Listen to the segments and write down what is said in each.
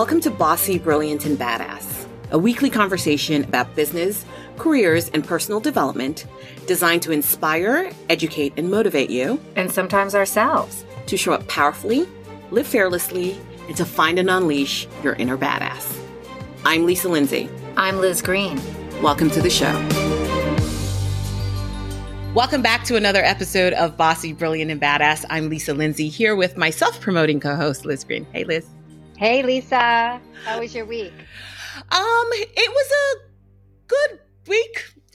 Welcome to Bossy, Brilliant, and Badass, a weekly conversation about business, careers, and personal development designed to inspire, educate, and motivate you. And sometimes ourselves. To show up powerfully, live fearlessly, and to find and unleash your inner badass. I'm Lisa Lindsay. I'm Liz Green. Welcome to the show. Welcome back to another episode of Bossy, Brilliant, and Badass. I'm Lisa Lindsay here with my self promoting co host, Liz Green. Hey, Liz. Hey, Lisa. How was your week? Um, it was a good week.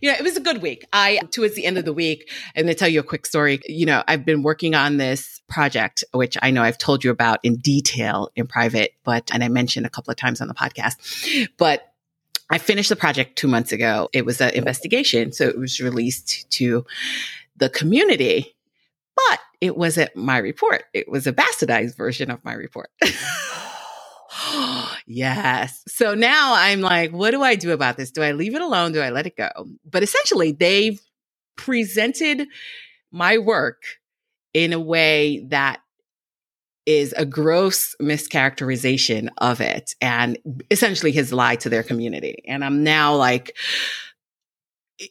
you know, it was a good week. I, towards the end of the week, and to tell you a quick story, you know, I've been working on this project, which I know I've told you about in detail in private, but, and I mentioned a couple of times on the podcast, but I finished the project two months ago. It was an investigation. So it was released to the community, but it wasn't my report. It was a bastardized version of my report. yes. So now I'm like, what do I do about this? Do I leave it alone? Do I let it go? But essentially, they've presented my work in a way that is a gross mischaracterization of it and essentially his lie to their community. And I'm now like,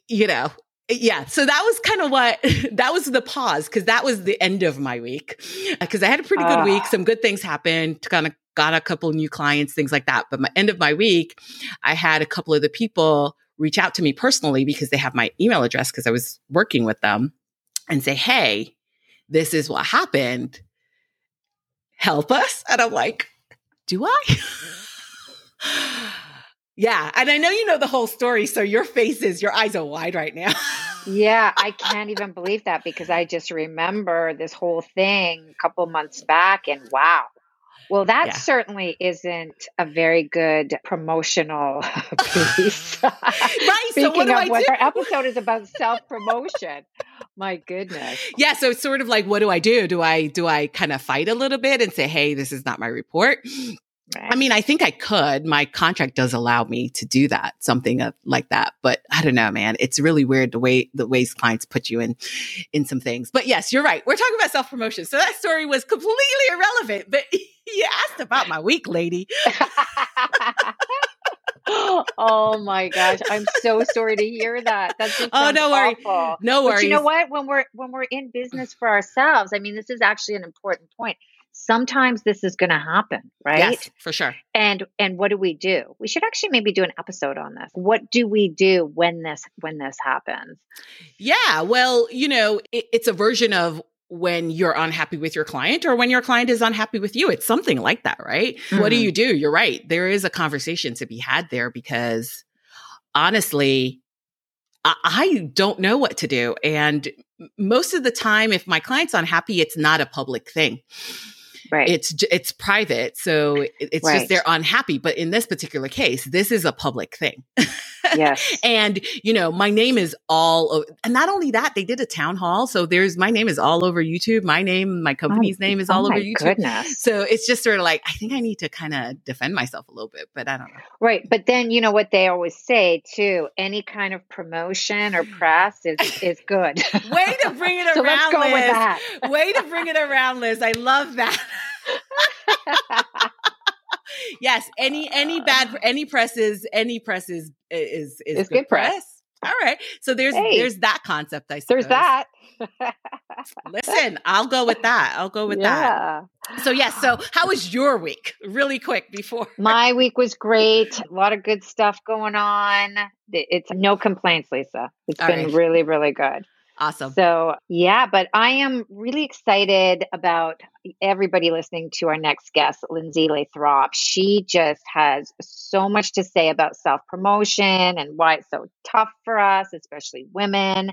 you know, yeah. So that was kind of what that was the pause because that was the end of my week because I had a pretty good uh. week. Some good things happened. Kind of got a couple new clients, things like that. But my end of my week, I had a couple of the people reach out to me personally because they have my email address because I was working with them and say, Hey, this is what happened help us. And I'm like, do I? yeah. And I know you know the whole story. So your faces, your eyes are wide right now. yeah. I can't even believe that because I just remember this whole thing a couple months back and wow. Well, that yeah. certainly isn't a very good promotional piece. right. Speaking so what do of I what do? our episode is about self promotion. My goodness. Yeah. So it's sort of like, what do I do? Do I do I kind of fight a little bit and say, hey, this is not my report? Right. I mean, I think I could. My contract does allow me to do that, something of, like that. But I don't know, man. It's really weird the way the ways clients put you in in some things. But yes, you're right. We're talking about self promotion, so that story was completely irrelevant. But you asked about my week, lady. oh my gosh, I'm so sorry to hear that. That's just oh no worry, awful. no worries. But you know what? When we're when we're in business for ourselves, I mean, this is actually an important point sometimes this is going to happen right yes for sure and and what do we do we should actually maybe do an episode on this what do we do when this when this happens yeah well you know it, it's a version of when you're unhappy with your client or when your client is unhappy with you it's something like that right mm-hmm. what do mm-hmm. you do you're right there is a conversation to be had there because honestly I don't know what to do. And most of the time, if my client's unhappy, it's not a public thing. Right. It's it's private, so it's right. just they're unhappy. But in this particular case, this is a public thing. yes. and you know, my name is all over, and not only that, they did a town hall, so there's my name is all over YouTube. My name, my oh, company's oh, name is oh all oh over YouTube. Goodness. So it's just sort of like I think I need to kind of defend myself a little bit, but I don't know. Right, but then you know what they always say too: any kind of promotion or press is is good. Way to bring it so around, let's go Liz. With that. Way to bring it around, Liz. I love that. yes, any any uh, bad any presses any presses is is is good, good press. press. All right, so there's hey, there's that concept. I suppose. There's that. Listen, I'll go with that. I'll go with yeah. that. So yes. So how was your week? Really quick before my week was great. A lot of good stuff going on. It's no complaints, Lisa. It's All been right. really really good. Awesome. So, yeah, but I am really excited about everybody listening to our next guest, Lindsay Lathrop. She just has so much to say about self promotion and why it's so tough for us, especially women.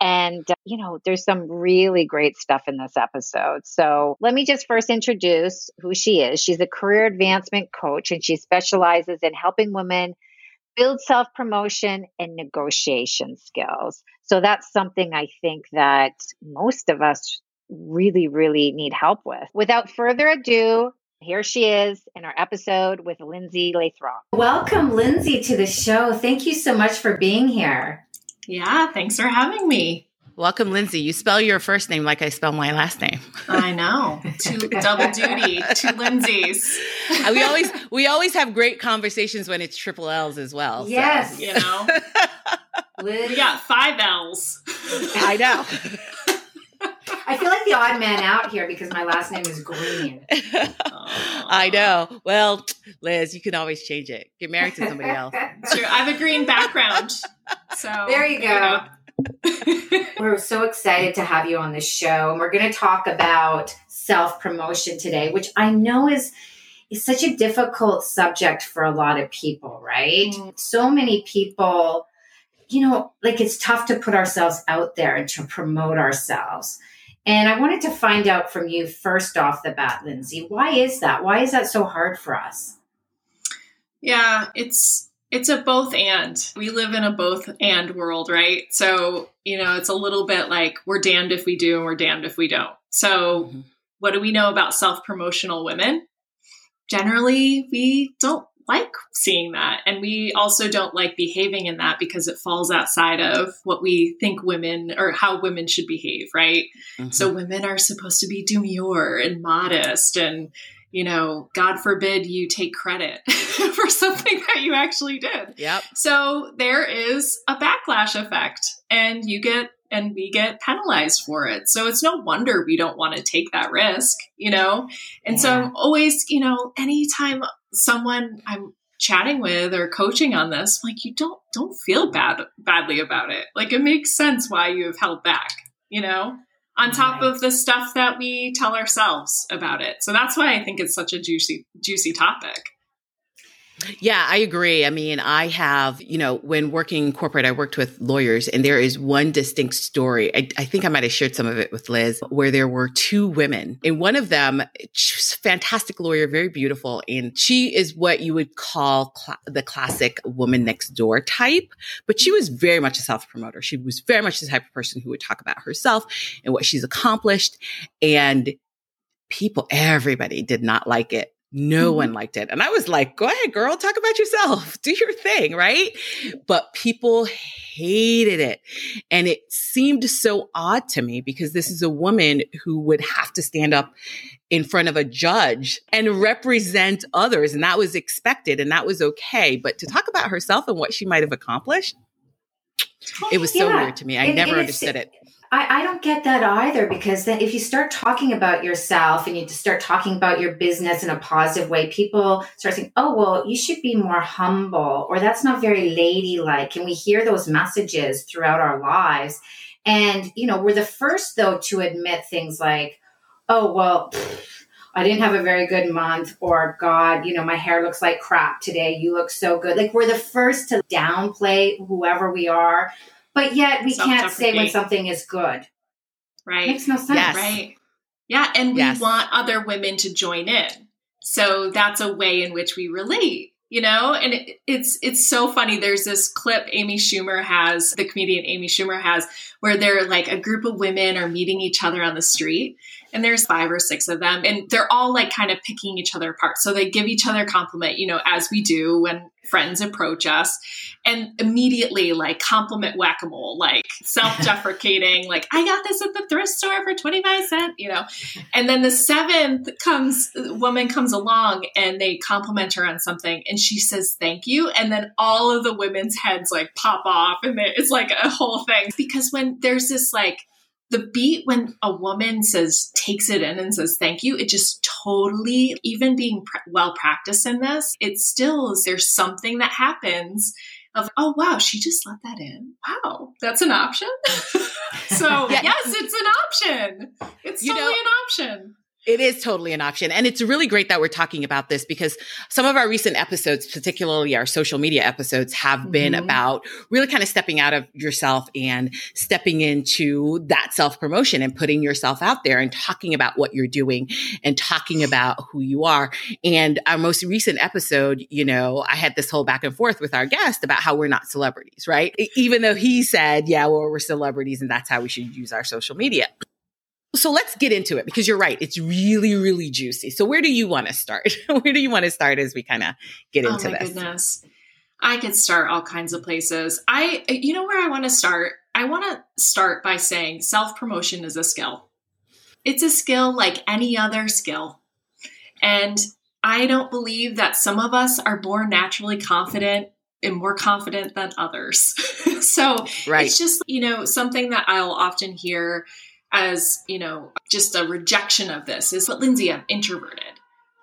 And, uh, you know, there's some really great stuff in this episode. So, let me just first introduce who she is. She's a career advancement coach and she specializes in helping women build self promotion and negotiation skills. So that's something I think that most of us really, really need help with. Without further ado, here she is in our episode with Lindsay Lathrop. Welcome, Lindsay, to the show. Thank you so much for being here. Yeah, thanks for having me. Welcome, Lindsay. You spell your first name like I spell my last name. I know. Two double duty, two Lindsays. Uh, we always we always have great conversations when it's triple L's as well. Yes. You know. we got five L's. I know. I feel like the odd man out here because my last name is Green. I know. Well, Liz, you can always change it. Get married to somebody else. True. I have a green background. So there you go. We're so excited to have you on the show. And we're going to talk about self promotion today, which I know is. is such a difficult subject for a lot of people, right? Mm. So many people, you know, like it's tough to put ourselves out there and to promote ourselves. And I wanted to find out from you first off the bat, Lindsay, why is that? Why is that so hard for us? Yeah, it's it's a both and. We live in a both and world, right? So, you know, it's a little bit like we're damned if we do and we're damned if we don't. So, mm-hmm. what do we know about self promotional women? Generally, we don't like seeing that. And we also don't like behaving in that because it falls outside of what we think women or how women should behave, right? Mm-hmm. So, women are supposed to be demure and modest and you know, God forbid you take credit for something that you actually did. Yep. So there is a backlash effect and you get and we get penalized for it. So it's no wonder we don't want to take that risk, you know? And yeah. so I'm always, you know, anytime someone I'm chatting with or coaching on this, like you don't don't feel bad badly about it. Like it makes sense why you have held back, you know? On top right. of the stuff that we tell ourselves about it. So that's why I think it's such a juicy, juicy topic. Yeah, I agree. I mean, I have, you know, when working corporate, I worked with lawyers, and there is one distinct story. I, I think I might have shared some of it with Liz, where there were two women, and one of them, she's fantastic lawyer, very beautiful, and she is what you would call cl- the classic woman next door type, but she was very much a self promoter. She was very much the type of person who would talk about herself and what she's accomplished, and people, everybody did not like it no mm-hmm. one liked it. And I was like, go ahead, girl, talk about yourself, do your thing, right? But people hated it. And it seemed so odd to me because this is a woman who would have to stand up in front of a judge and represent others. And that was expected and that was okay. But to talk about herself and what she might have accomplished, it was so yeah. weird to me. I it, never understood it. I, I don't get that either because then if you start talking about yourself and you start talking about your business in a positive way, people start saying, oh, well, you should be more humble or that's not very ladylike. And we hear those messages throughout our lives. And, you know, we're the first, though, to admit things like, oh, well, pfft, I didn't have a very good month, or God, you know, my hair looks like crap today. You look so good. Like we're the first to downplay whoever we are but yet we can't say when something is good. Right. Makes no sense. Yes. Right. Yeah. And we yes. want other women to join in. So that's a way in which we relate, you know? And it, it's it's so funny. There's this clip Amy Schumer has, the comedian Amy Schumer has, where they're like a group of women are meeting each other on the street and there's five or six of them and they're all like kind of picking each other apart so they give each other compliment you know as we do when friends approach us and immediately like compliment whack-a-mole like self-deprecating like i got this at the thrift store for 25 cents you know? And then the seventh comes woman comes along and they compliment her on something and she says thank you. And then all of the women's heads like pop off and it's like a whole thing. Because when there's this like the beat when a woman says takes it in and says thank you it just totally even being pr- well practiced in this it still is there's something that happens of oh wow she just let that in. Wow that's an option. So yeah. yes it's an option. It's you totally know, an option it is totally an option. And it's really great that we're talking about this because some of our recent episodes, particularly our social media episodes, have mm-hmm. been about really kind of stepping out of yourself and stepping into that self promotion and putting yourself out there and talking about what you're doing and talking about who you are. And our most recent episode, you know, I had this whole back and forth with our guest about how we're not celebrities, right? Even though he said, yeah, well, we're celebrities and that's how we should use our social media. So let's get into it because you're right. It's really, really juicy. So where do you want to start? where do you want to start as we kind of get oh into oh my this? Goodness. I could start all kinds of places. I, you know, where I want to start. I, want to start by saying self promotion is a skill. It's a skill like any other skill. And I don't believe that some of us are born naturally confident and more confident than others. so right. it's just, you know, something that I'll often hear as, you know, just a rejection of this is, but Lindsay, I'm introverted.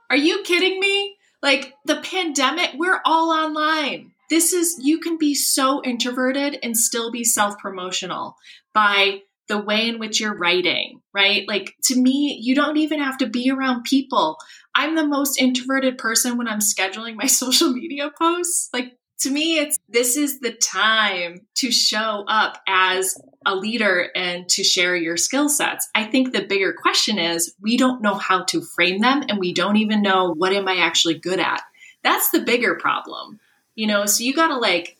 Are you kidding me? Like the pandemic, we're all online. This is, you can be so introverted and still be self promotional by the way in which you're writing, right? Like to me, you don't even have to be around people. I'm the most introverted person when I'm scheduling my social media posts. Like to me, it's this is the time to show up as a leader and to share your skill sets. I think the bigger question is we don't know how to frame them and we don't even know what am I actually good at. That's the bigger problem. You know, so you got to like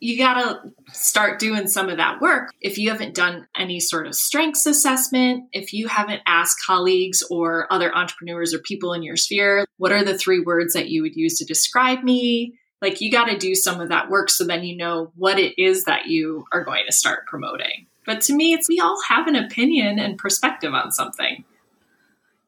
you got to start doing some of that work. If you haven't done any sort of strengths assessment, if you haven't asked colleagues or other entrepreneurs or people in your sphere, what are the three words that you would use to describe me? Like you got to do some of that work so then you know what it is that you are going to start promoting. But to me, it's we all have an opinion and perspective on something.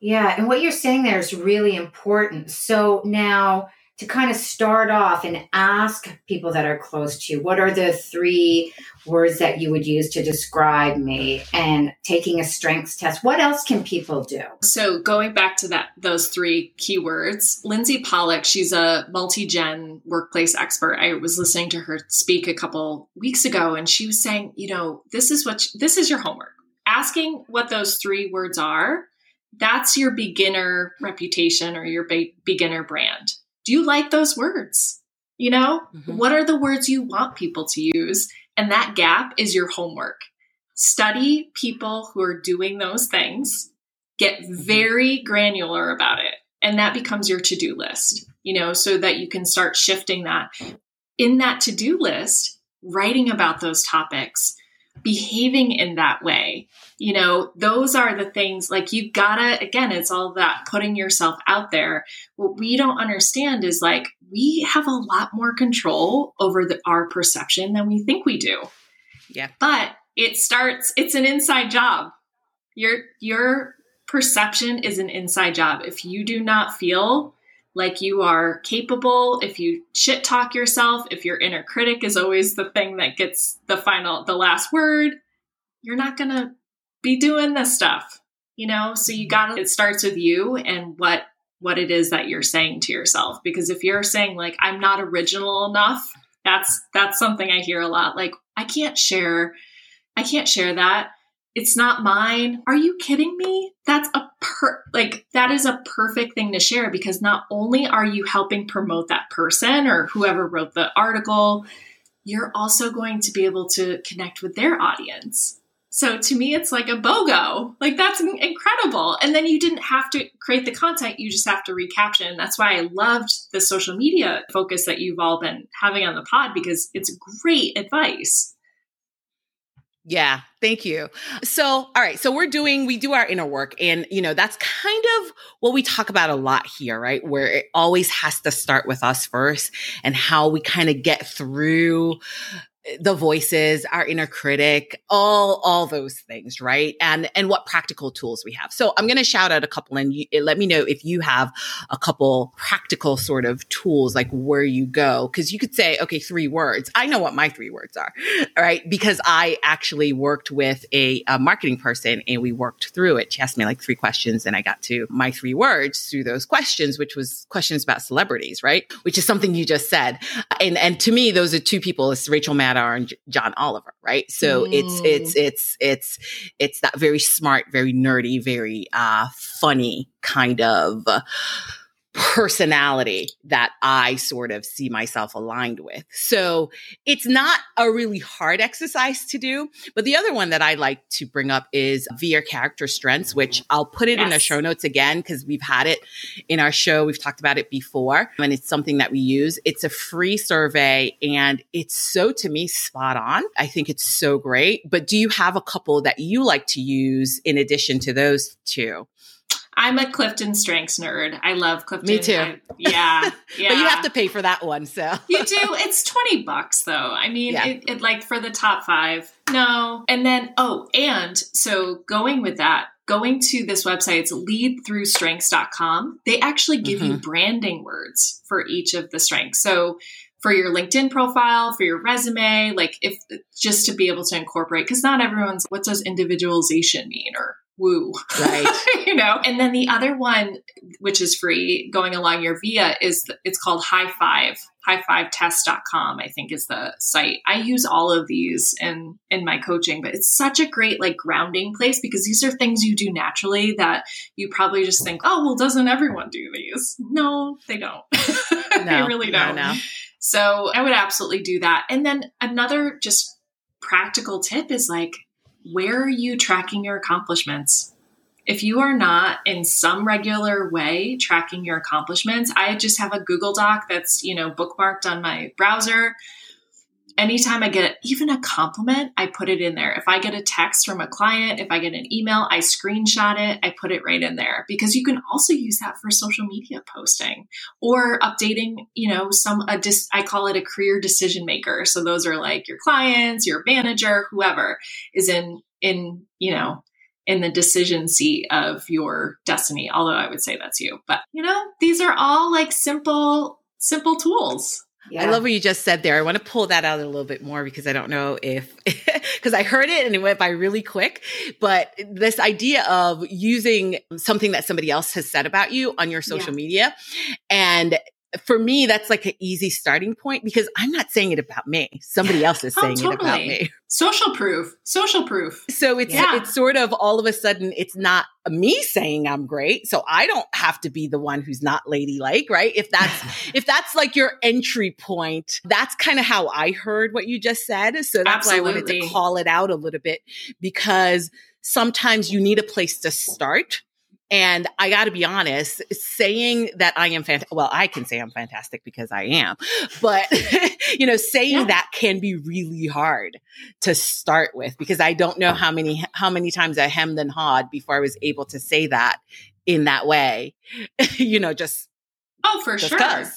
Yeah, and what you're saying there is really important. So now to kind of start off and ask people that are close to you, what are the three words that you would use to describe me and taking a strengths test? What else can people do? So going back to that those three keywords, Lindsey Pollak, she's a multi-gen workplace expert. I was listening to her speak a couple weeks ago and she was saying, you know, this is what this is your homework. Asking what those three words are, that's your beginner reputation or your be- beginner brand do you like those words? You know, mm-hmm. what are the words you want people to use? And that gap is your homework. Study people who are doing those things, get mm-hmm. very granular about it. And that becomes your to do list, you know, so that you can start shifting that. In that to do list, writing about those topics, behaving in that way. You know, those are the things like you gotta, again, it's all that putting yourself out there. What we don't understand is like we have a lot more control over the, our perception than we think we do. Yeah. But it starts, it's an inside job. Your, your perception is an inside job. If you do not feel like you are capable, if you shit talk yourself, if your inner critic is always the thing that gets the final, the last word, you're not going to be doing this stuff, you know? So you mm-hmm. got to, it starts with you and what, what it is that you're saying to yourself. Because if you're saying like, I'm not original enough, that's, that's something I hear a lot. Like, I can't share, I can't share that it's not mine. Are you kidding me? That's a per like that is a perfect thing to share because not only are you helping promote that person or whoever wrote the article, you're also going to be able to connect with their audience. So to me, it's like a BOGO. Like that's incredible. And then you didn't have to create the content, you just have to recaption. That's why I loved the social media focus that you've all been having on the pod because it's great advice. Yeah, thank you. So, all right. So we're doing, we do our inner work and, you know, that's kind of what we talk about a lot here, right? Where it always has to start with us first and how we kind of get through the voices, our inner critic, all all those things, right? And and what practical tools we have. So I'm going to shout out a couple and you, let me know if you have a couple practical sort of tools like where you go cuz you could say okay, three words. I know what my three words are. Right? Because I actually worked with a, a marketing person and we worked through it. She asked me like three questions and I got to my three words through those questions, which was questions about celebrities, right? Which is something you just said. And and to me those are two people, it's Rachel Maddow and John Oliver, right? So mm. it's it's it's it's it's that very smart, very nerdy, very uh funny kind of personality that I sort of see myself aligned with. So it's not a really hard exercise to do. But the other one that I like to bring up is via character strengths, which I'll put it yes. in the show notes again because we've had it in our show. We've talked about it before and it's something that we use. It's a free survey and it's so to me spot on. I think it's so great. But do you have a couple that you like to use in addition to those two? I'm a Clifton Strengths nerd. I love Clifton. Me too. I, yeah, yeah. but you have to pay for that one, so you do. It's twenty bucks though. I mean, yeah. it, it like for the top five. No, and then oh, and so going with that, going to this website, it's leadthroughstrengths.com. They actually give mm-hmm. you branding words for each of the strengths. So for your LinkedIn profile, for your resume, like if just to be able to incorporate, because not everyone's what does individualization mean or woo. Right. you know? And then the other one, which is free going along your via is it's called high five, high5test.com, I think is the site. I use all of these in, in my coaching, but it's such a great like grounding place because these are things you do naturally that you probably just think, oh, well, doesn't everyone do these? No, they don't. No, they really don't. No, no. So I would absolutely do that. And then another just practical tip is like, where are you tracking your accomplishments? If you are not in some regular way tracking your accomplishments, I just have a Google Doc that's, you know, bookmarked on my browser anytime I get even a compliment, I put it in there. If I get a text from a client, if I get an email, I screenshot it, I put it right in there because you can also use that for social media posting or updating, you know, some a dis, I call it a career decision maker. So those are like your clients, your manager, whoever is in in, you know, in the decision seat of your destiny, although I would say that's you. But, you know, these are all like simple simple tools yeah. I love what you just said there. I want to pull that out a little bit more because I don't know if, because I heard it and it went by really quick. But this idea of using something that somebody else has said about you on your social yeah. media and for me, that's like an easy starting point because I'm not saying it about me. Somebody else is oh, saying oh, totally. it about me. Social proof. Social proof. So it's yeah. it's sort of all of a sudden it's not me saying I'm great. So I don't have to be the one who's not ladylike, right? If that's if that's like your entry point, that's kind of how I heard what you just said. So that's Absolutely. why I wanted to call it out a little bit because sometimes you need a place to start and I got to be honest, saying that I am fantastic, well, I can say I'm fantastic because I am, but you know, saying yeah. that can be really hard to start with because I don't know how many, how many times I hemmed and hawed before I was able to say that in that way, you know, just Oh, for sure. right?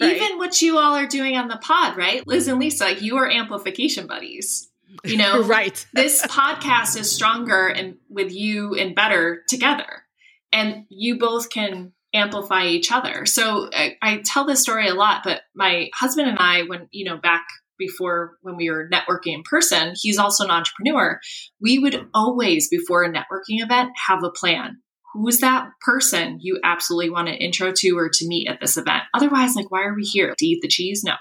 Even what you all are doing on the pod, right? Liz and Lisa, you are amplification buddies. You know, right. this podcast is stronger and with you and better together and you both can amplify each other. So I, I, tell this story a lot, but my husband and I, when, you know, back before when we were networking in person, he's also an entrepreneur. We would always, before a networking event, have a plan. Who's that person you absolutely want to intro to or to meet at this event? Otherwise, like, why are we here? To eat the cheese? No.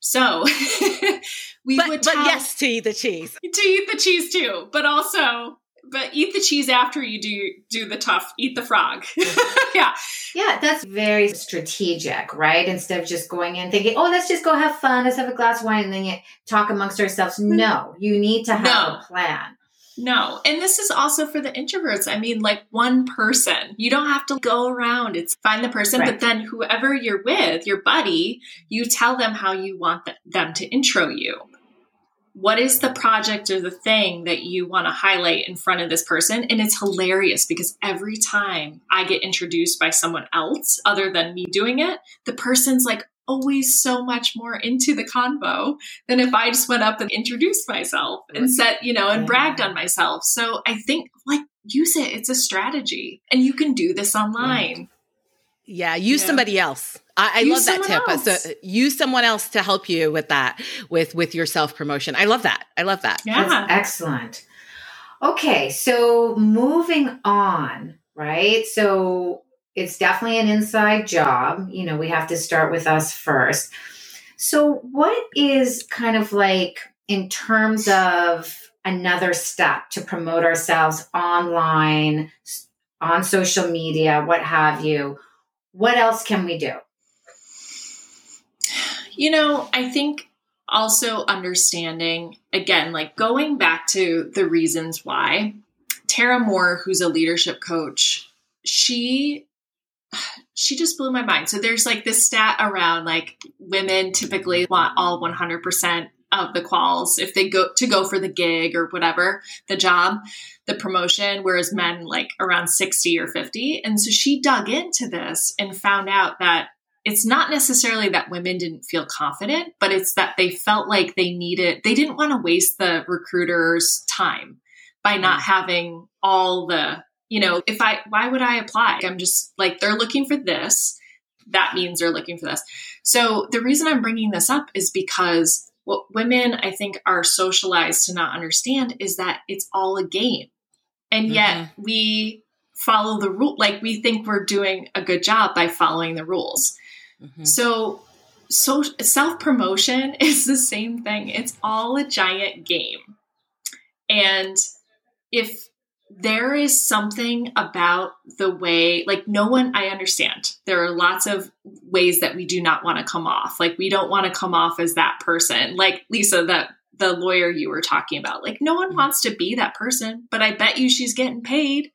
So we but, would. But yes, to eat the cheese. To eat the cheese too, but also but eat the cheese after you do do the tough eat the frog yeah yeah that's very strategic right instead of just going in thinking oh let's just go have fun let's have a glass of wine and then you talk amongst ourselves mm-hmm. no you need to have no. a plan no. And this is also for the introverts. I mean, like one person. You don't have to go around. It's find the person, right. but then whoever you're with, your buddy, you tell them how you want them to intro you what is the project or the thing that you want to highlight in front of this person? And it's hilarious because every time I get introduced by someone else other than me doing it, the person's like always so much more into the convo than if I just went up and introduced myself and said, you know, and bragged on myself. So I think like use it. It's a strategy and you can do this online. Yeah, use yeah. somebody else. I, I love that tip. Else. So use someone else to help you with that, with with your self promotion. I love that. I love that. Yeah, That's excellent. Okay, so moving on, right? So it's definitely an inside job. You know, we have to start with us first. So, what is kind of like in terms of another step to promote ourselves online, on social media, what have you? What else can we do? You know, I think also understanding, again, like going back to the reasons why, Tara Mohr, who's a leadership coach, she she just blew my mind. So there's like this stat around like women typically want all 100% of the quals if they go to go for the gig or whatever, the job, the promotion, whereas men like around 60 or 50. And so she dug into this and found out that it's not necessarily that women didn't feel confident, but it's that they felt like they needed, they didn't want to waste the recruiter's time by not mm. having all the, you know, if I, why would I apply? I'm just like, they're looking for this. That means they're looking for this. So the reason I'm bringing this up is because what women, I think, are socialized to not understand is that it's all a game. And yet mm-hmm. we follow the rule, like we think we're doing a good job by following the rules. Mm-hmm. So, so self promotion is the same thing. It's all a giant game. And if there is something about the way, like, no one, I understand. There are lots of ways that we do not want to come off. Like, we don't want to come off as that person. Like, Lisa, that the lawyer you were talking about. Like, no one mm-hmm. wants to be that person, but I bet you she's getting paid.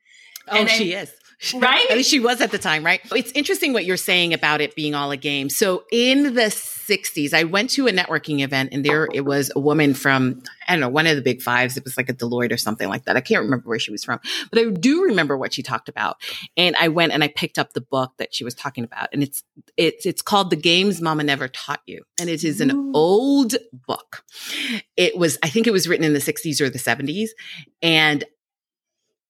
Oh, and she is. Right? At least she was at the time, right? It's interesting what you're saying about it being all a game. So in the 60s, I went to a networking event and there it was a woman from, I don't know, one of the big fives. It was like a Deloitte or something like that. I can't remember where she was from, but I do remember what she talked about. And I went and I picked up the book that she was talking about. And it's, it's, it's called The Games Mama Never Taught You. And it is an Ooh. old book. It was, I think it was written in the 60s or the 70s. And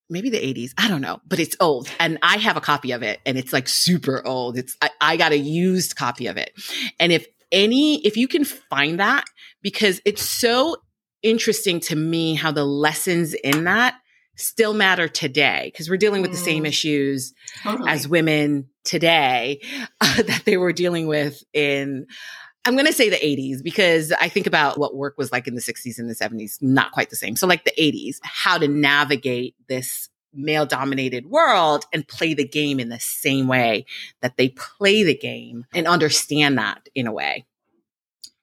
maybe the 80s. I don't know, but it's old. And I have a copy of it and it's like super old. It's, I, I, got a used copy of it. And if any, if you can find that, because it's so interesting to me how the lessons in that still matter today, because we're dealing with mm. the same mm. issues totally. as women today uh, that they were dealing with in, I'm going to say the 80s because I think about what work was like in the 60s and the 70s, not quite the same. So, like the 80s, how to navigate this male dominated world and play the game in the same way that they play the game and understand that in a way.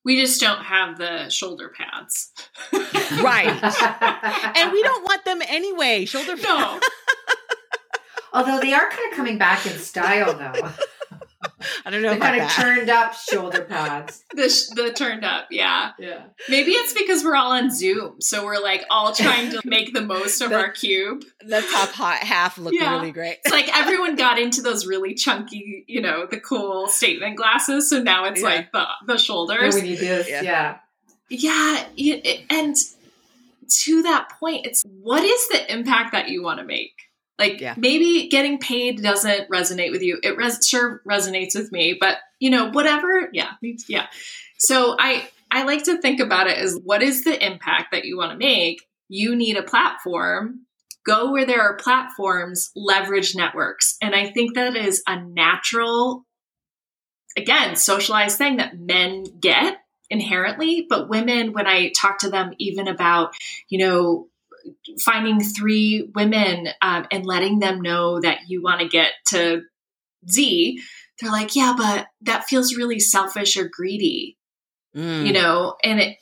We just don't have the shoulder pads. right. and we don't want them anyway. Shoulder pads. No. Although they are kind of coming back in style though. I don't know. The kind of turned up shoulder pads. the sh- the turned up, yeah. Yeah. Maybe it's because we're all on Zoom, so we're like all trying to make the most of the, our cube. The top hot half looked yeah. really great. It's like everyone got into those really chunky, you know, the cool statement glasses. So now it's yeah. like the the shoulders. When you do, yeah. Yeah, yeah, and to that point, it's what is the impact that you want to make? Like yeah. maybe getting paid doesn't resonate with you. It res- sure resonates with me, but you know, whatever. Yeah. Yeah. So I, I like to think about it as what is the impact that you want to make? You need a platform. Go where there are platforms, leverage networks. And I think that is a natural, again, socialized thing that men get inherently. But women, when I talk to them even about, you know, finding three women um, and letting them know that you want to get to Z, they're like, yeah, but that feels really selfish or greedy, mm. you know? And it,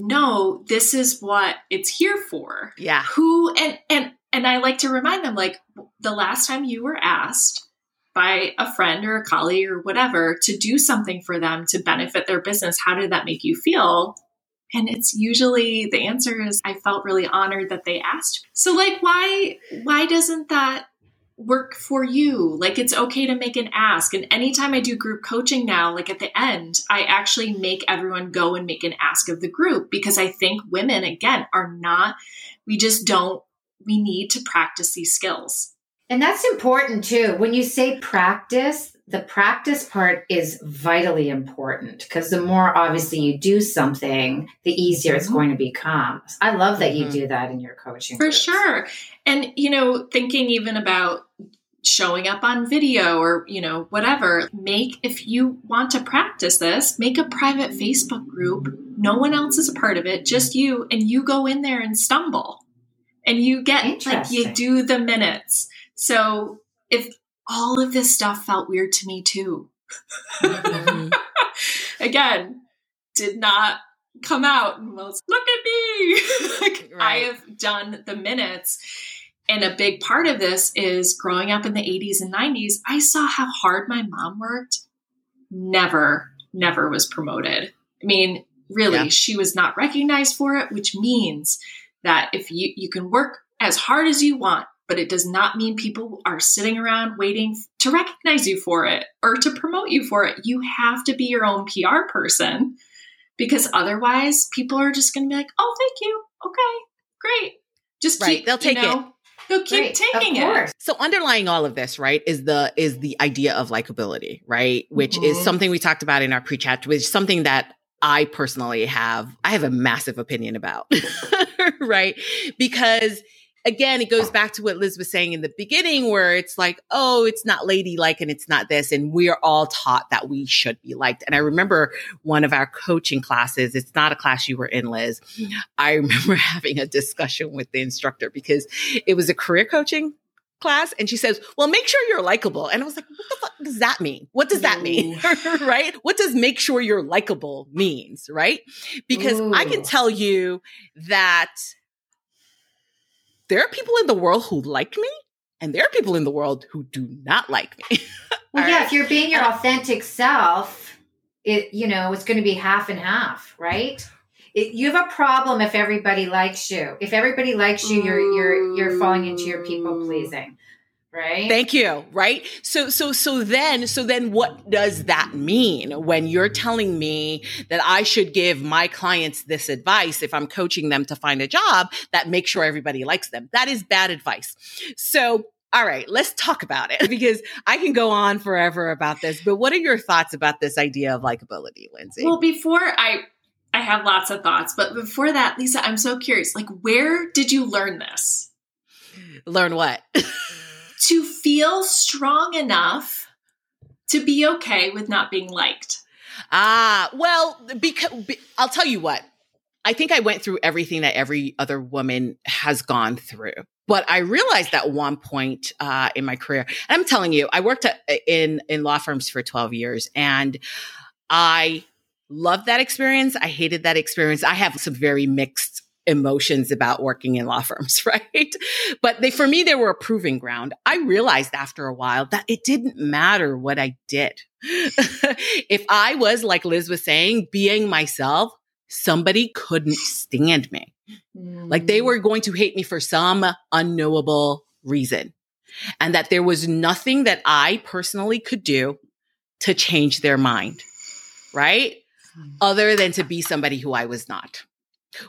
no, this is what it's here for. Yeah. Who, and, and, and I like to remind them, like, the last time you were asked by a friend or a colleague or whatever to do something for them to benefit their business, how did that make you feel? And it's usually the answer is I felt really honored that they asked. So like why why doesn't that work for you? Like it's okay to make an ask. And anytime I do group coaching now, like at the end, I actually make everyone go and make an ask of the group because I think women again are not we just don't we need to practice these skills. And that's important too. When you say practice, the practice part is vitally important because the more obviously you do something, the easier mm-hmm. it's going to become. I love that you mm-hmm. do that in your coaching. For groups. sure. And, you know, thinking even about showing up on video or, you know, whatever, make, if you want to practice this, make a private Facebook group. No one else is a part of it, just you, and you go in there and stumble and you get, like, you do the minutes. So if all of this stuff felt weird to me too. Mm-hmm. Again, did not come out and was, look at me. like, right. I have done the minutes. And a big part of this is growing up in the 80s and 90s, I saw how hard my mom worked. Never, never was promoted. I mean, really yeah. she was not recognized for it which means that if you you can work as hard as you want but it does not mean people are sitting around waiting to recognize you for it or to promote you for it you have to be your own pr person because otherwise people are just going to be like oh thank you okay great just right. keep, they'll take you know, it They'll keep taking it. So underlying all of this, right, is the is the idea of likability, right? Which mm-hmm. is something we talked about in our pre-chat, which is something that I personally have, I have a massive opinion about, right? Because again, it goes back to what Liz was saying in the beginning, where it's like, oh, it's not ladylike and it's not this. And we are all taught that we should be liked. And I remember one of our coaching classes, it's not a class you were in, Liz. I remember having a discussion with the instructor because it was a career coaching class and she says, Well, make sure you're likable. And I was like, What the fuck does that mean? What does that mean? right? What does make sure you're likable means? Right? Because Ooh. I can tell you that there are people in the world who like me and there are people in the world who do not like me. well, yeah, right? if you're being your authentic self, it you know, it's going to be half and half, right? It, you have a problem if everybody likes you. If everybody likes you, you're you're you're falling into your people pleasing right thank you right so so so then so then what does that mean when you're telling me that i should give my clients this advice if i'm coaching them to find a job that makes sure everybody likes them that is bad advice so all right, let's talk about it because I can go on forever about this. But what are your thoughts about this idea of likability, Lindsay? Well, before I I have lots of thoughts, but before that, Lisa, I'm so curious. Like, where did you learn this? Learn what? to feel strong enough to be okay with not being liked. Ah, well, because I'll tell you what. I think I went through everything that every other woman has gone through. But I realized at one point uh, in my career, and I'm telling you, I worked at, in in law firms for 12 years, and I loved that experience. I hated that experience. I have some very mixed emotions about working in law firms, right? But they, for me, they were a proving ground. I realized after a while that it didn't matter what I did. if I was, like Liz was saying, being myself, somebody couldn't stand me. Mm. Like they were going to hate me for some unknowable reason. And that there was nothing that I personally could do to change their mind, right? Mm. Other than to be somebody who I was not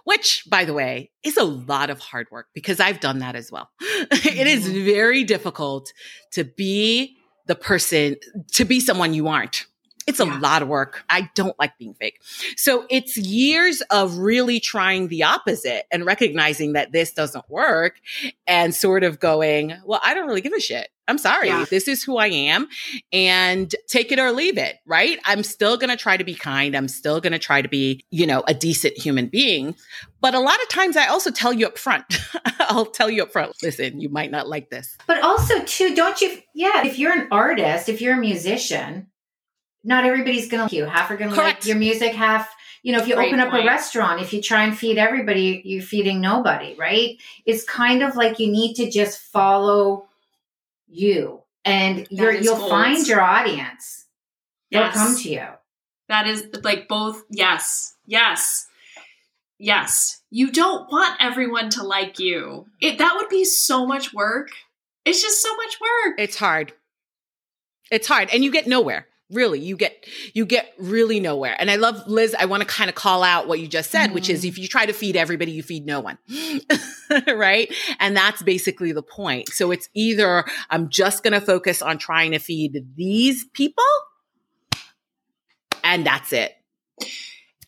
which by the way is a lot of hard work because I've done that as well. it is mm-hmm. very difficult to be the person, to be someone you aren't. It's a lot of work. I don't like being fake. So it's years of really trying the opposite and recognizing that this doesn't work and sort of going, well, I don't really give a shit. I'm sorry. Yeah. This is who I am and take it or leave it, right? I'm still going to try to be kind. I'm still going to try to be, you know, a decent human being. But a lot of times I also tell you up front, I'll tell you up front, listen, you might not like this. But also, too, don't you, yeah, if you're an artist, if you're a musician, not everybody's going to like you. Half are going to like your music, half, you know, if you Great open up point. a restaurant, if you try and feed everybody, you're feeding nobody, right? It's kind of like you need to just follow you and you're, you'll gold. find your audience. They'll come to you. That is like both. Yes. Yes. Yes. You don't want everyone to like you. It, that would be so much work. It's just so much work. It's hard. It's hard. And you get nowhere really you get you get really nowhere and i love liz i want to kind of call out what you just said mm. which is mm-hmm. if you try to feed everybody you feed no one right and that's basically the point so it's either i'm just going to focus on trying to feed these people and that's it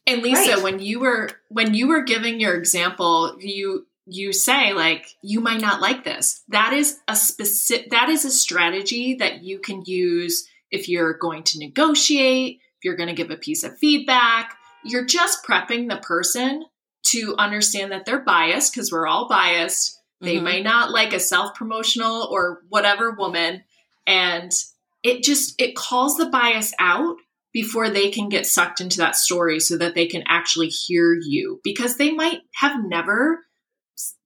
and lisa right. when you were when you were giving your example you you say like you might not like this that is a specific that is a strategy that you can use if you're going to negotiate, if you're going to give a piece of feedback, you're just prepping the person to understand that they're biased because we're all biased. They mm-hmm. may not like a self promotional or whatever woman. And it just, it calls the bias out before they can get sucked into that story so that they can actually hear you because they might have never,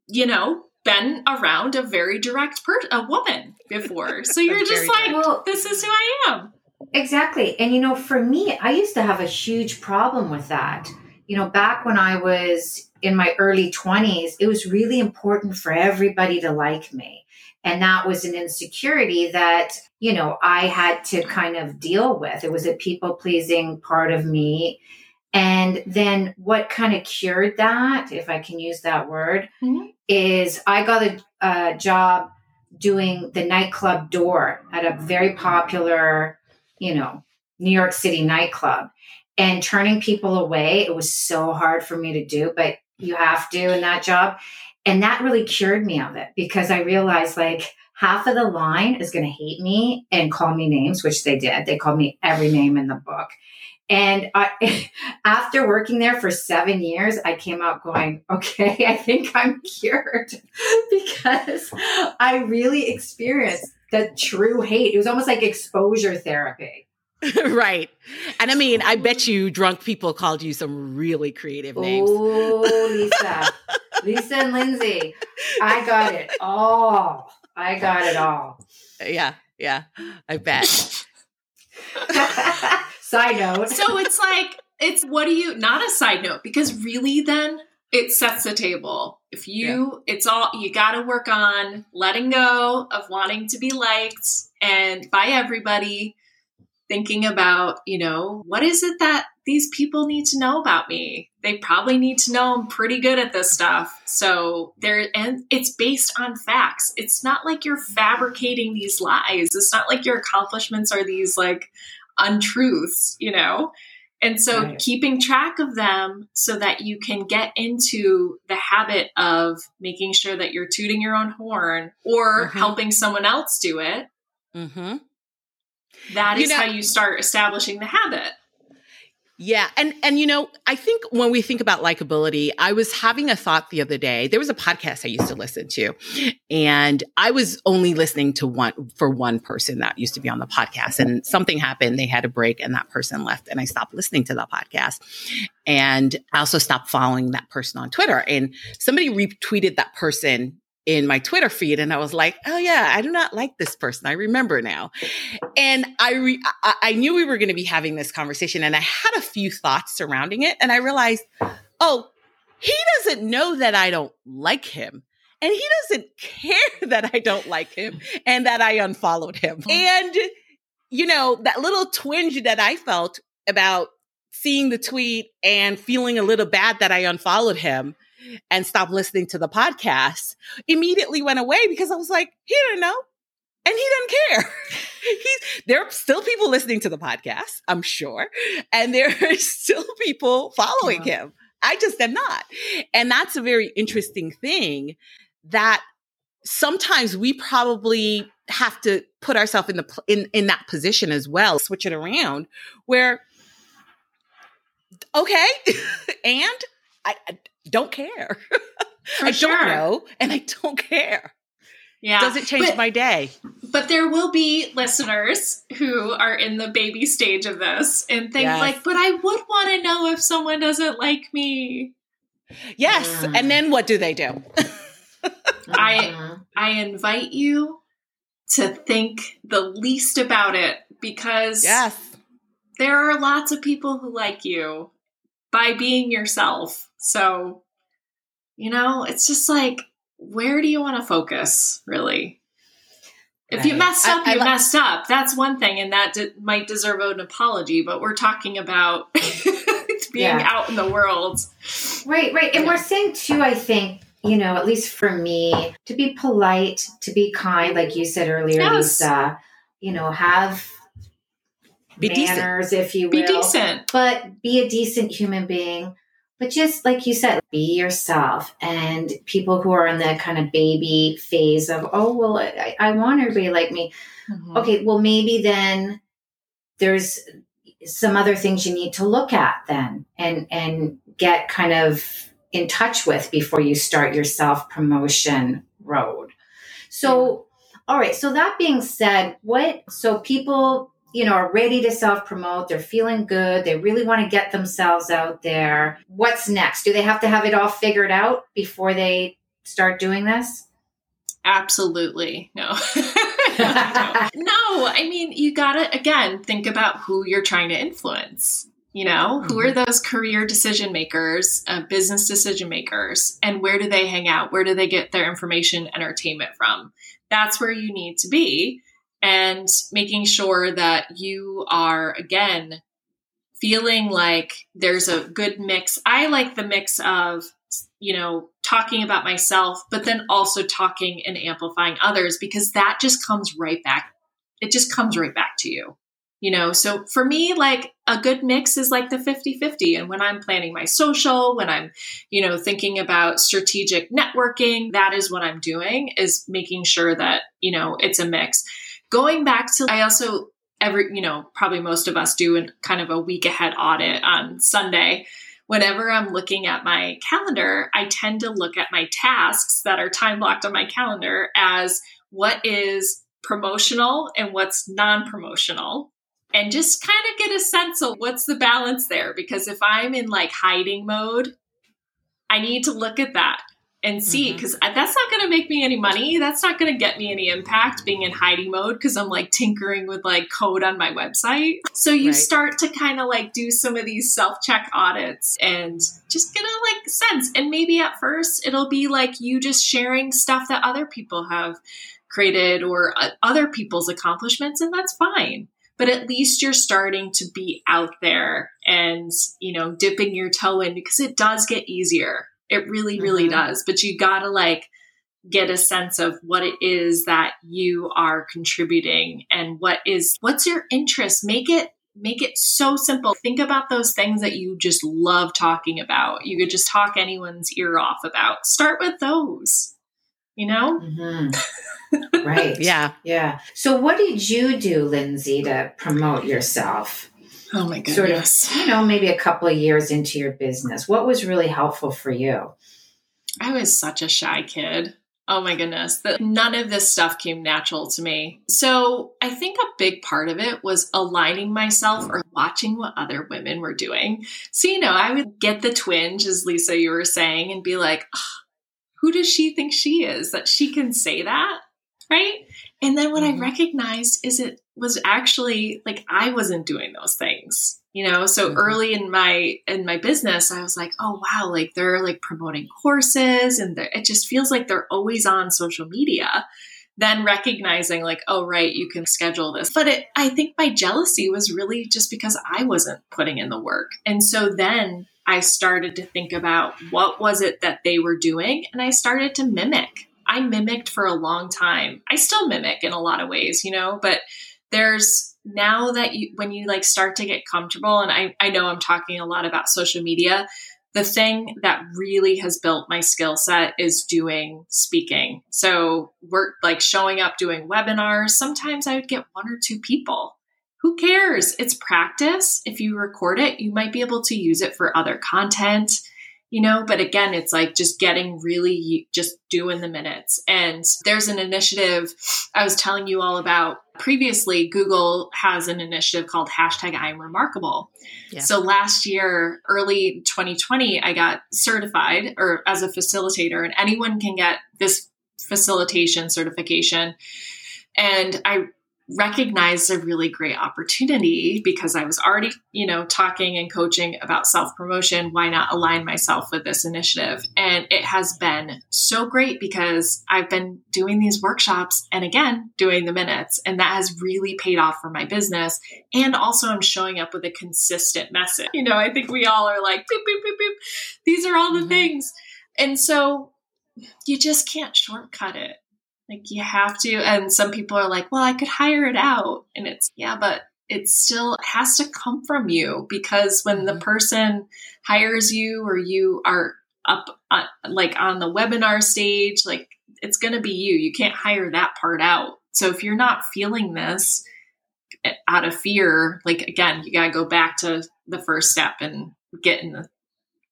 you know, been around a very direct person, a woman before. So you're just like, well, this is who I am. Exactly. And you know, for me, I used to have a huge problem with that. you know, back when I was in my early 20s, it was really important for everybody to like me. And that was an insecurity that, you know, I had to kind of deal with. It was a people pleasing part of me. And then what kind of cured that, if I can use that word, mm-hmm. is I got a, a job doing the nightclub door at a very popular, you know, New York City nightclub and turning people away. It was so hard for me to do, but you have to in that job. And that really cured me of it because I realized like half of the line is going to hate me and call me names, which they did. They called me every name in the book. And I, after working there for seven years, I came out going, okay, I think I'm cured because I really experienced the true hate. It was almost like exposure therapy. right. And I mean, I bet you drunk people called you some really creative names. Oh, Lisa. Lisa and Lindsay. I got it all. I got it all. Yeah. Yeah. I bet. Side note. So it's like, it's what do you, not a side note, because really then it sets the table. If you, yeah. it's all, you got to work on letting go of wanting to be liked and by everybody thinking about, you know, what is it that these people need to know about me? They probably need to know I'm pretty good at this stuff. So there, and it's based on facts. It's not like you're fabricating these lies. It's not like your accomplishments are these like untruths, you know? And so right. keeping track of them so that you can get into the habit of making sure that you're tooting your own horn or mm-hmm. helping someone else do it. Mm-hmm that is you know, how you start establishing the habit. Yeah. And and you know, I think when we think about likability, I was having a thought the other day. There was a podcast I used to listen to, and I was only listening to one for one person that used to be on the podcast. And something happened, they had a break and that person left, and I stopped listening to the podcast. And I also stopped following that person on Twitter. And somebody retweeted that person in my Twitter feed and I was like, oh yeah, I do not like this person. I remember now. And I re- I, I knew we were going to be having this conversation and I had a few thoughts surrounding it and I realized, oh, he doesn't know that I don't like him. And he doesn't care that I don't like him and that I unfollowed him. Mm-hmm. And you know, that little twinge that I felt about seeing the tweet and feeling a little bad that I unfollowed him and stopped listening to the podcast immediately went away because I was like, he didn't know. And he doesn't care. He's there are still people listening to the podcast, I'm sure. And there are still people following yeah. him. I just am not. And that's a very interesting thing that sometimes we probably have to put ourselves in the in in that position as well switch it around where okay and I, I don't care. I sure. don't know and I don't care. Yeah. Does it change but, my day? But there will be listeners who are in the baby stage of this and think yes. like, but I would want to know if someone doesn't like me. Yes. Mm. And then what do they do? I. I invite you to think the least about it because yes. there are lots of people who like you by being yourself. So, you know, it's just like, where do you want to focus, really? If right. you messed up, I, I you messed up. That's one thing, and that de- might deserve an apology. But we're talking about being yeah. out in the world, right? Right, and yeah. we're saying too. I think you know, at least for me, to be polite, to be kind, like you said earlier, yes. Lisa. You know, have be manners, decent. if you will. Be decent. But be a decent human being. But just like you said, be yourself. And people who are in that kind of baby phase of, oh, well, I, I want everybody like me. Mm-hmm. Okay, well, maybe then there's some other things you need to look at then and and get kind of in touch with before you start your self promotion road. So, all right. So that being said, what so people you know, are ready to self promote. They're feeling good. They really want to get themselves out there. What's next? Do they have to have it all figured out before they start doing this? Absolutely. No. no, I mean, you got to, again, think about who you're trying to influence. You know, who are mm-hmm. those career decision makers, uh, business decision makers, and where do they hang out? Where do they get their information, entertainment from? That's where you need to be. And making sure that you are, again, feeling like there's a good mix. I like the mix of, you know, talking about myself, but then also talking and amplifying others because that just comes right back. It just comes right back to you you know so for me like a good mix is like the 50-50 and when i'm planning my social when i'm you know thinking about strategic networking that is what i'm doing is making sure that you know it's a mix going back to i also every you know probably most of us do in kind of a week ahead audit on sunday whenever i'm looking at my calendar i tend to look at my tasks that are time blocked on my calendar as what is promotional and what's non-promotional and just kind of get a sense of what's the balance there. Because if I'm in like hiding mode, I need to look at that and see because mm-hmm. that's not going to make me any money. That's not going to get me any impact being in hiding mode because I'm like tinkering with like code on my website. So you right. start to kind of like do some of these self check audits and just get a like sense. And maybe at first it'll be like you just sharing stuff that other people have created or uh, other people's accomplishments, and that's fine but at least you're starting to be out there and, you know, dipping your toe in because it does get easier. It really, really mm-hmm. does. But you got to like get a sense of what it is that you are contributing and what is, what's your interest? Make it make it so simple. Think about those things that you just love talking about. You could just talk anyone's ear off about. Start with those, you know? Mm-hmm. right. Yeah. Yeah. So, what did you do, Lindsay, to promote yourself? Oh my goodness. Sort of, you know, maybe a couple of years into your business. What was really helpful for you? I was such a shy kid. Oh my goodness. The, none of this stuff came natural to me. So I think a big part of it was aligning myself or watching what other women were doing. So, you know, I would get the twinge, as Lisa, you were saying, and be like, who does she think she is that she can say that? right? And then what mm-hmm. I recognized is it was actually like I wasn't doing those things you know? So mm-hmm. early in my in my business i was like oh wow like they're like promoting courses and it just feels like they're always on social media. Then recognizing like oh right you can schedule this. But it i think my jealousy was really just because i wasn't putting in the work. And so then i started to think about what was it that they were doing and i started to mimic. I mimicked for a long time. I still mimic in a lot of ways, you know, but there's now that you when you like start to get comfortable and I, I know I'm talking a lot about social media, the thing that really has built my skill set is doing speaking. So work like showing up doing webinars. Sometimes I would get one or two people. Who cares? It's practice. If you record it, you might be able to use it for other content you know? But again it's like just getting really just doing the minutes. And there's an initiative i was telling you all about previously. Google has an initiative called hashtag i'm remarkable. Yeah. so last year early 2020 i got certified or as a facilitator and anyone can get this facilitation certification. And i recognized a really great opportunity because I was already, you know, talking and coaching about self promotion. Why not align myself with this initiative? And it has been so great because I've been doing these workshops and again, doing the minutes. And that has really paid off for my business. And also, I'm showing up with a consistent message. You know, I think we all are like, boop, boop, boop, boop. These are all the mm-hmm. things. And so you just can't shortcut it. Like you have to. And some people are like, well, I could hire it out. And it's, yeah, but it still has to come from you because when the mm-hmm. person hires you or you are up uh, like on the webinar stage, like it's going to be you. You can't hire that part out. So if you're not feeling this eh, out of fear, like again, you got to go back to the first step and get in the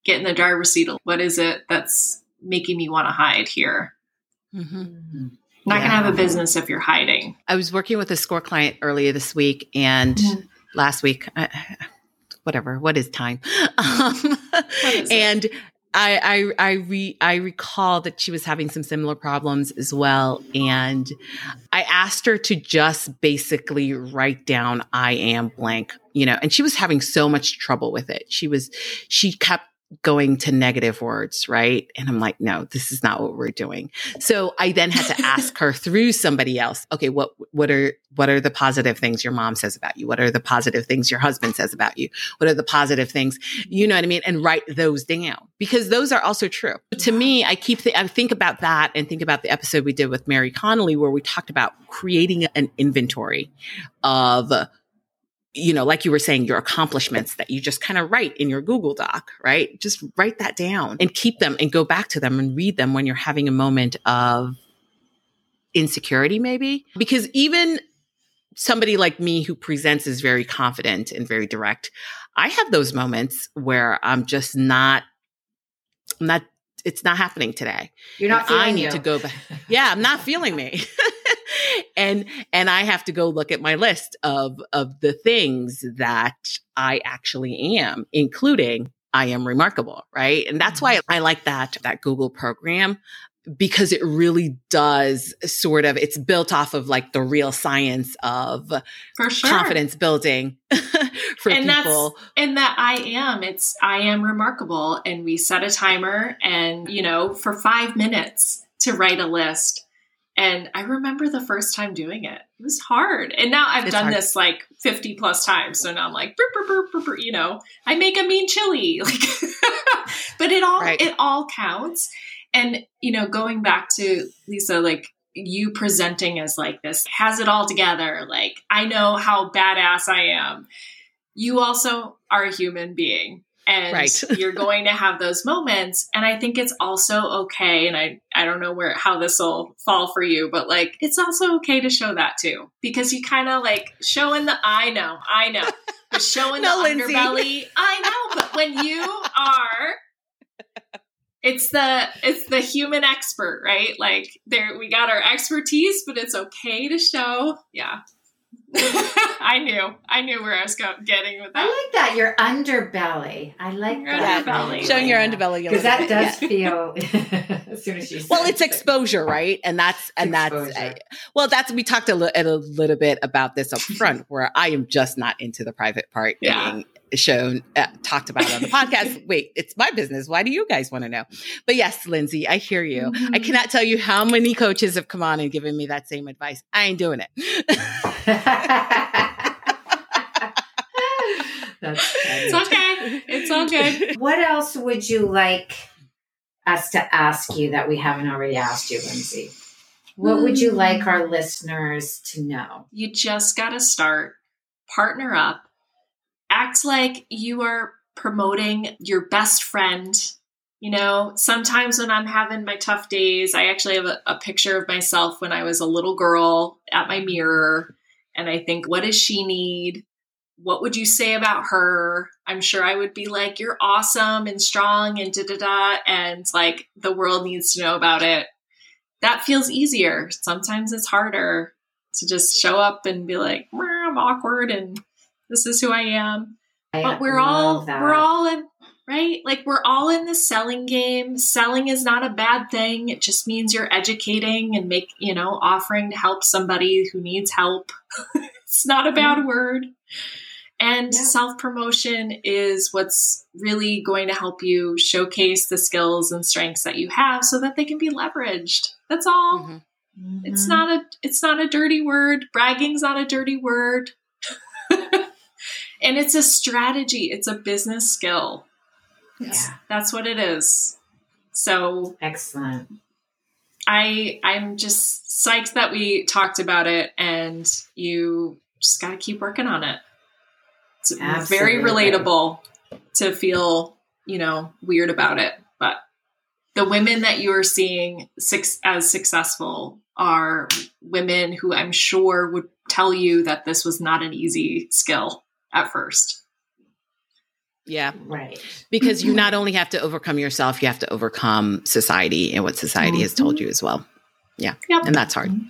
get in the driver's seat. What is it that's making me want to hide here? Mm-hmm. Not yeah. going to have a business if you're hiding. I was working with a score client earlier this week and mm-hmm. last week, uh, whatever, what is time? Um, is and I I I re, I recall that she was having some similar problems as well, and I asked her to just basically write down "I am blank," you know, and she was having so much trouble with it. She was she kept going to negative words, right? And I'm like, no, this is not what we're doing. So I then had to ask her through somebody else, okay, what, what are, what are the positive things your mom says about you? What are the positive things your husband says about you? What are the positive things? You know what I mean? And write those down because those are also true. To me, I keep, th- I think about that and think about the episode we did with Mary Connolly where we talked about creating an inventory of you know, like you were saying, your accomplishments that you just kind of write in your Google Doc, right? Just write that down and keep them and go back to them and read them when you're having a moment of insecurity, maybe. Because even somebody like me who presents is very confident and very direct, I have those moments where I'm just not, I'm not, it's not happening today. You're not feeling I need you. to go back. Yeah, I'm not feeling me. and and I have to go look at my list of of the things that I actually am, including I am remarkable, right? And that's why I like that that Google program because it really does sort of it's built off of like the real science of for sure. confidence building for and people. That's, and that I am, it's I am remarkable. And we set a timer and, you know, for five minutes to write a list. And I remember the first time doing it. It was hard. And now I've It's done hard. this like 50 plus times. So now I'm like, burp, burp, burp, burp, burp, you know, I make a mean chili. Like, but it all, Right. it all counts. And, you know, going back to Lisa, like you presenting as like this has it all together. Like, I know how badass I am. You also are a human being and Right. you're going to have those moments and i think it's also okay and i i don't know where how this will fall for you but like it's also okay to show that too because you kind of like showing the i know i know but showing No, the Lindsay. underbelly i know but when you are it's the it's the human expert right like there we got our expertise but it's okay to show yeah i knew i knew where i was go- getting with that. I like that. Your underbelly. I like Your that. underbelly. Showing your underbelly Because that does yeah. feel as soon as you well said it's it. exposure right and that's and that's Exposure. well that's we talked a, li- a little bit about this up front where i am just not into the private part Yeah. being shown uh, talked about on the podcast wait it's my business why do you guys want to know but yes lindsay i hear you Mm-hmm. i cannot tell you how many coaches have come on and given me that same advice i ain't doing it That's funny. it's okay it's all good What else would you like us to ask you that we haven't already asked you, Lindsay? What would you hmm. like our listeners to know? You just got to start, partner up, act like you are promoting your best friend. You know, sometimes when I'm having my tough days, I actually have a, a picture of myself when I was a little girl at my mirror. And I think, what does she need? What would you say about her? I'm sure I would be like, you're awesome and strong and da da da. And like, the world needs to know about it. That feels easier. Sometimes it's harder to just show up and be like, I'm awkward and this is who I am. I But we're all that. we're all in right? Like we're all in the selling game. Selling is not a bad thing. It just means you're educating and make, you know, offering to help somebody who needs help. it's not a bad word. And Yeah. self promotion is what's really going to help you showcase the skills and strengths that you have so that they can be leveraged. That's all. Mhm. It's Mhm. not a it's not a dirty word. Bragging's not a dirty word. and it's a strategy. It's a business skill. Yeah. That's what it is. So Excellent. I I'm just psyched that we talked about it and you just got to keep working on it. It's very relatable to feel, you know, weird about it, but the women that you are seeing six, as successful are women who I'm sure would tell you that this was not an easy skill at first. Yeah Right. because you not only have to overcome yourself you have to overcome society and what society has told you as well Yeah. Yep. and that's hard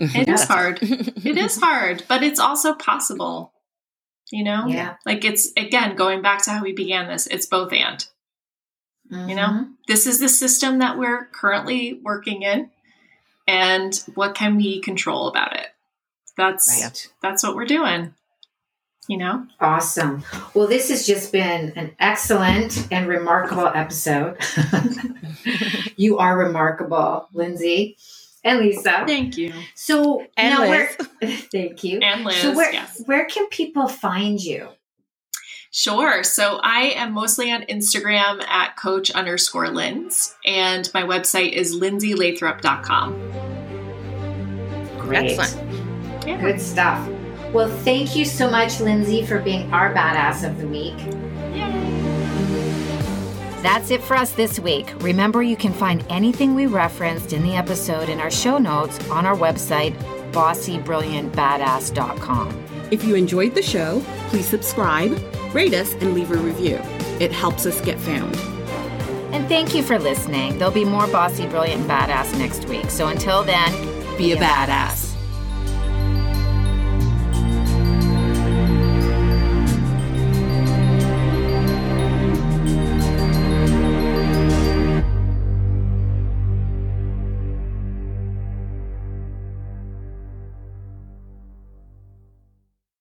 It is hard. It is hard, but it's also possible. You know? Yeah. Like it's again going back to how we began this, it's both and. Mm-hmm. You know, mm-hmm. this is the system that we're currently working in, and what can we control about it? That's right. that's what we're doing. You know? Awesome. Well, this has just been an excellent and remarkable episode. you are remarkable, Lindsay and Lisa. Thank you. So and now Liz. where thank you. And Liz. So where yes. where can people find you? Sure. So I am mostly on Instagram at coach underscore Linz, and my website is lindsaylathrop.com. Great. Excellent. Yeah. Good stuff. Well, thank you so much, Lindsay, for being our badass of the week. That's it for us this week. Remember, you can find anything we referenced in the episode in our show notes on our website, bossybrilliantbadass.com. If you enjoyed the show, please subscribe, rate us, and leave a review. It helps us get found. And thank you for listening. There'll be more Bossy, Brilliant, Badass next week. So until then, be, be a badass. badass.